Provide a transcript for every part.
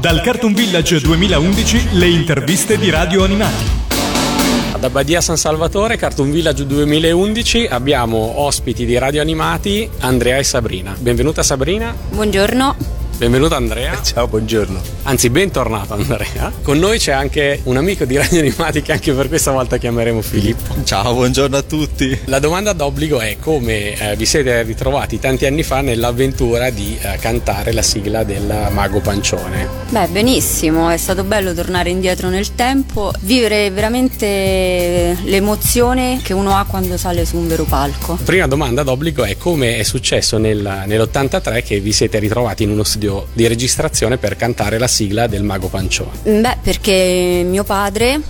Dal Cartoon Village 2011 le interviste di Radio Animati. Da Badia San Salvatore, Cartoon Village 2011, abbiamo ospiti di Radio Animati Andrea e Sabrina. Benvenuta Sabrina. Buongiorno. Benvenuto Andrea. Ciao, buongiorno. Anzi, bentornato Andrea. Con noi c'è anche un amico di Radio Animati che anche per questa volta chiameremo Filippo. Ciao, buongiorno a tutti. La domanda d'obbligo è come eh, vi siete ritrovati tanti anni fa nell'avventura di eh, cantare la sigla del Mago Pancione? Beh, benissimo, è stato bello tornare indietro nel tempo, vivere veramente l'emozione che uno ha quando sale su un vero palco. Prima domanda d'obbligo è come è successo nel, nell'83 che vi siete ritrovati in uno studio di registrazione per cantare la sigla del Mago Pancione? Beh, perché mio padre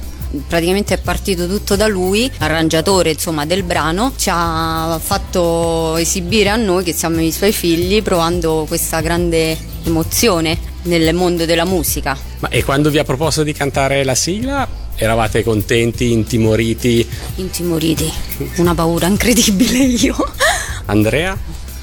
praticamente è partito tutto da lui, arrangiatore insomma del brano, ci ha fatto esibire a noi che siamo i suoi figli provando questa grande emozione nel mondo della musica. Ma e quando vi ha proposto di cantare la sigla eravate contenti, intimoriti? Intimoriti, una paura incredibile io. Andrea?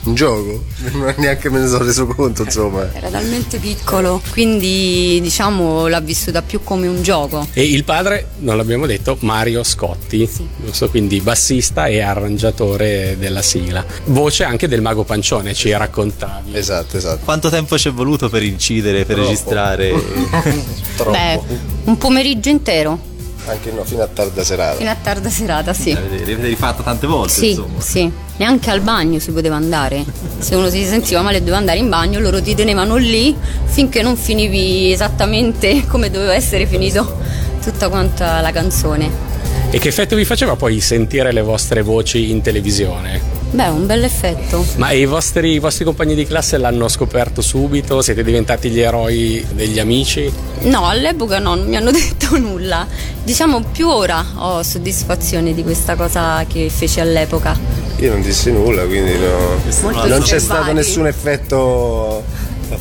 Un gioco, neanche me ne sono reso conto, insomma. Era talmente piccolo, quindi diciamo l'ha vissuta più come un gioco. E il padre, non l'abbiamo detto, Mario Scotti, sì. so, quindi bassista e arrangiatore della sigla. Voce anche del Mago Pancione, ci raccontavi. Esatto, esatto. Quanto tempo ci è voluto per incidere, per Troppo. registrare? Troppo. Beh, un pomeriggio intero. Anche no, fino a tarda serata. Fino a tarda serata, sì. L'avete rifatta tante volte, sì, insomma. Sì, neanche al bagno si poteva andare. Se uno si sentiva male e doveva andare in bagno, loro ti tenevano lì finché non finivi esattamente come doveva essere finito tutta quanta la canzone. E che effetto vi faceva poi sentire le vostre voci in televisione? Beh, un bel effetto. Ma i vostri, i vostri, compagni di classe l'hanno scoperto subito? Siete diventati gli eroi degli amici? No, all'epoca no, non mi hanno detto nulla. Diciamo più ora ho soddisfazione di questa cosa che feci all'epoca. Io non dissi nulla, quindi no. non c'è stato nessun effetto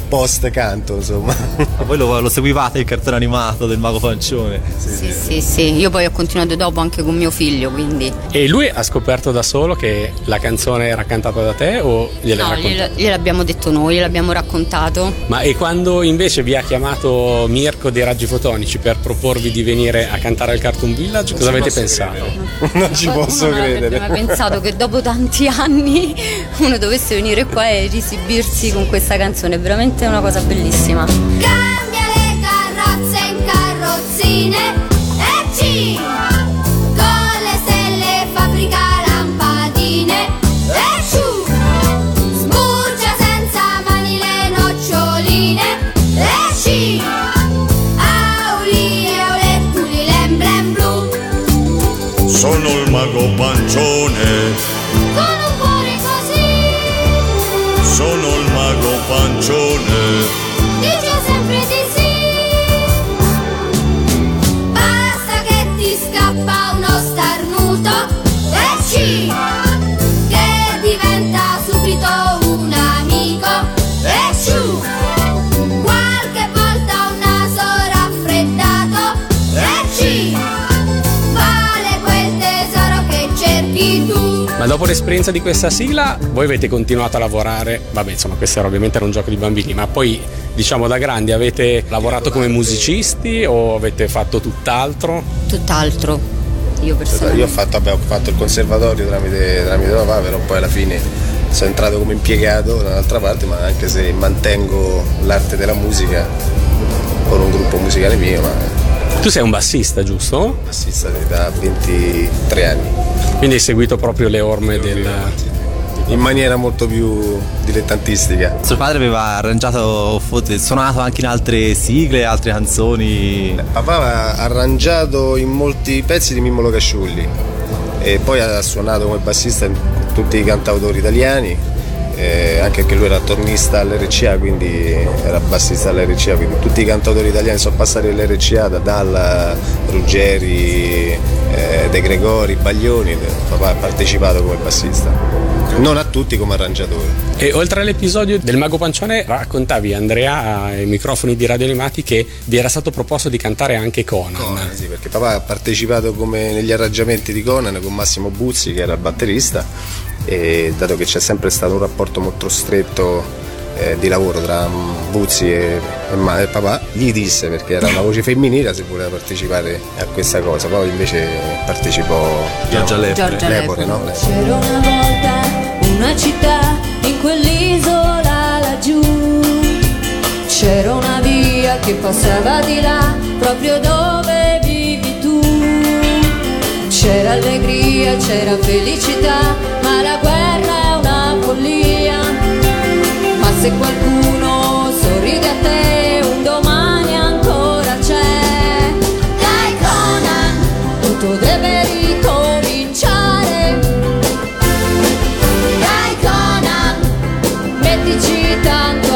post canto insomma. Ma voi lo, lo, seguivate il cartone animato del mago pancione? Sì sì, sì sì, io poi ho continuato dopo anche con mio figlio quindi. E lui ha scoperto da solo che la canzone era cantata da te o gliel'hai no raccontato? gliel'abbiamo detto noi gliel'abbiamo raccontato. Ma e quando invece vi ha chiamato Mirko dei Raggi Fotonici per proporvi di venire a cantare al Cartoon Village non cosa avete pensato? non ci posso non credere. non mai pensato che dopo tanti anni uno dovesse venire qua e risibirsi con questa canzone veramente veramente una cosa bellissima. Cambia le carrozze in carrozzine e ci con le stelle fabbrica lampadine e ciù sbuccia senza mani le noccioline e ci auli e olettuli l'emblem blu sono il mago pancione con ma dopo l'esperienza di questa sigla voi avete continuato a lavorare vabbè insomma questo era ovviamente era un gioco di bambini ma poi diciamo da grandi avete lavorato come musicisti o avete fatto tutt'altro? Tutt'altro. Io personalmente. Io ho fatto, vabbè, ho fatto il conservatorio tramite, tramite papà, però poi alla fine sono entrato come impiegato da un'altra parte, ma anche se mantengo l'arte della musica con un gruppo musicale mio. Ma... Tu sei un bassista, giusto? Bassista da 23 anni. Quindi hai seguito proprio le orme del... In maniera molto più dilettantistica. Suo padre aveva arrangiato, suonato anche in altre sigle, altre canzoni. Papà aveva arrangiato in molti pezzi di Mimmolo Casciulli e poi ha suonato come bassista in tutti i cantautori italiani, eh, anche perché lui era tornista all'RCA, quindi era bassista all'RCA, quindi tutti i cantautori italiani sono passati all'RCA, da Dalla, Ruggeri, eh, De Gregori, Baglioni, papà ha partecipato come bassista. Non a tutti come arrangiatore. E oltre all'episodio del Mago Pancione, raccontavi Andrea ai microfoni di Radio Animati che vi era stato proposto di cantare anche Conan. Conan sì, perché papà ha partecipato come negli arrangiamenti di Conan con Massimo Buzzi, che era il batterista, e dato che c'è sempre stato un rapporto molto stretto eh, di lavoro tra Buzzi e, e ma- e papà, gli disse perché era una voce femminile se voleva partecipare a questa cosa, poi invece partecipò Giorgia Lepore. Giorgia Lepore, no? Lepore. C'era una volta una città in quell'isola laggiù. C'era una via che passava di là, proprio dove allegria, c'era felicità, ma la guerra è una follia. Ma se qualcuno sorride a te, un domani ancora c'è. Dai Conan, tutto deve ricominciare. Dai Conan, mettici tanto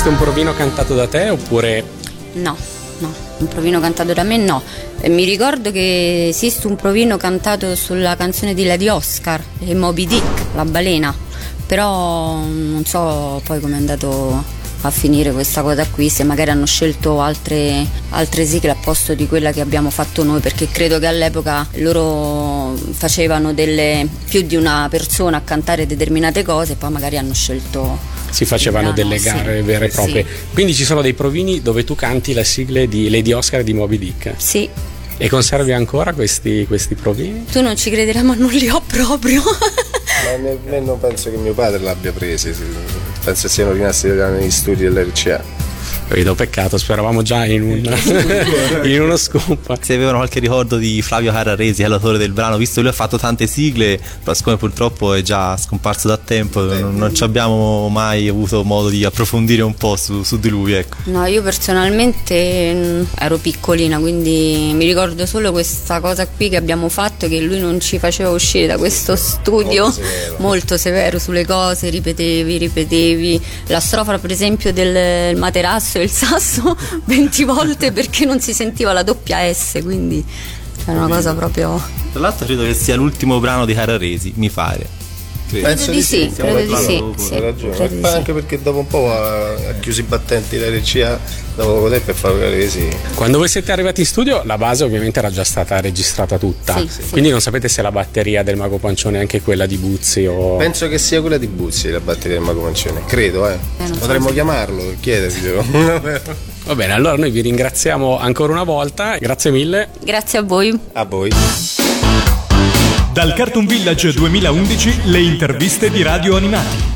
Esiste un provino cantato da te oppure No, no, un provino cantato da me no. Mi ricordo che esiste un provino cantato sulla canzone di Lady Oscar, e Moby Dick, la balena, però non so poi come è andato a finire questa cosa qui, se magari hanno scelto altre, altre sigle a posto di quella che abbiamo fatto noi, perché credo che all'epoca loro facevano delle, più di una persona a cantare determinate cose e poi magari hanno scelto... si facevano delle sì. gare vere e Sì. proprie? Quindi ci sono dei provini dove tu canti la sigla di Lady Oscar e di Moby Dick. Sì, E conservi ancora questi, questi provini? tu non ci crederai ma non li ho proprio. Ma ne- ne- non penso che mio padre l'abbia presi, sì. penso siano rimasti negli studi dell'RCA. Vedo peccato, speravamo già in, un, in uno scoop. Se avevano qualche ricordo di Flavio Carraresi, l'autore del brano, visto che lui ha fatto tante sigle, ma siccome purtroppo è già scomparso da tempo, non, non ci abbiamo mai avuto modo di approfondire un po' su, su di lui. Ecco. No, io personalmente mm, ero piccolina, quindi mi ricordo solo questa cosa qui che abbiamo fatto, che lui non ci faceva uscire da questo studio Molto severo. molto severo sulle cose, ripetevi, ripetevi. La strofa per esempio del materasso e il sasso 20 volte perché non si sentiva la doppia S, quindi era una cosa proprio... Tra l'altro credo che sia l'ultimo brano di Carraresi, mi pare. Credo. Penso di sì, credo di sì. sì, Hai ragione, credo sì. anche perché dopo un po' ha, ha chiuso i battenti l'RCA, dopo poco tempo e Fabio Caresi. Quando voi siete arrivati in studio, la base ovviamente era già stata registrata tutta. Sì, sì. Quindi non sapete se la batteria del Mago Pancione è anche quella di Buzzi o. Penso che sia quella di Buzzi la batteria del Mago Mancione, credo eh. so Potremmo se- chiamarlo, chiederglielo. Va bene, allora noi vi ringraziamo ancora una volta, grazie mille. Grazie a voi. a voi. Dal Cartoon Village 2011 le interviste di Radio Animati.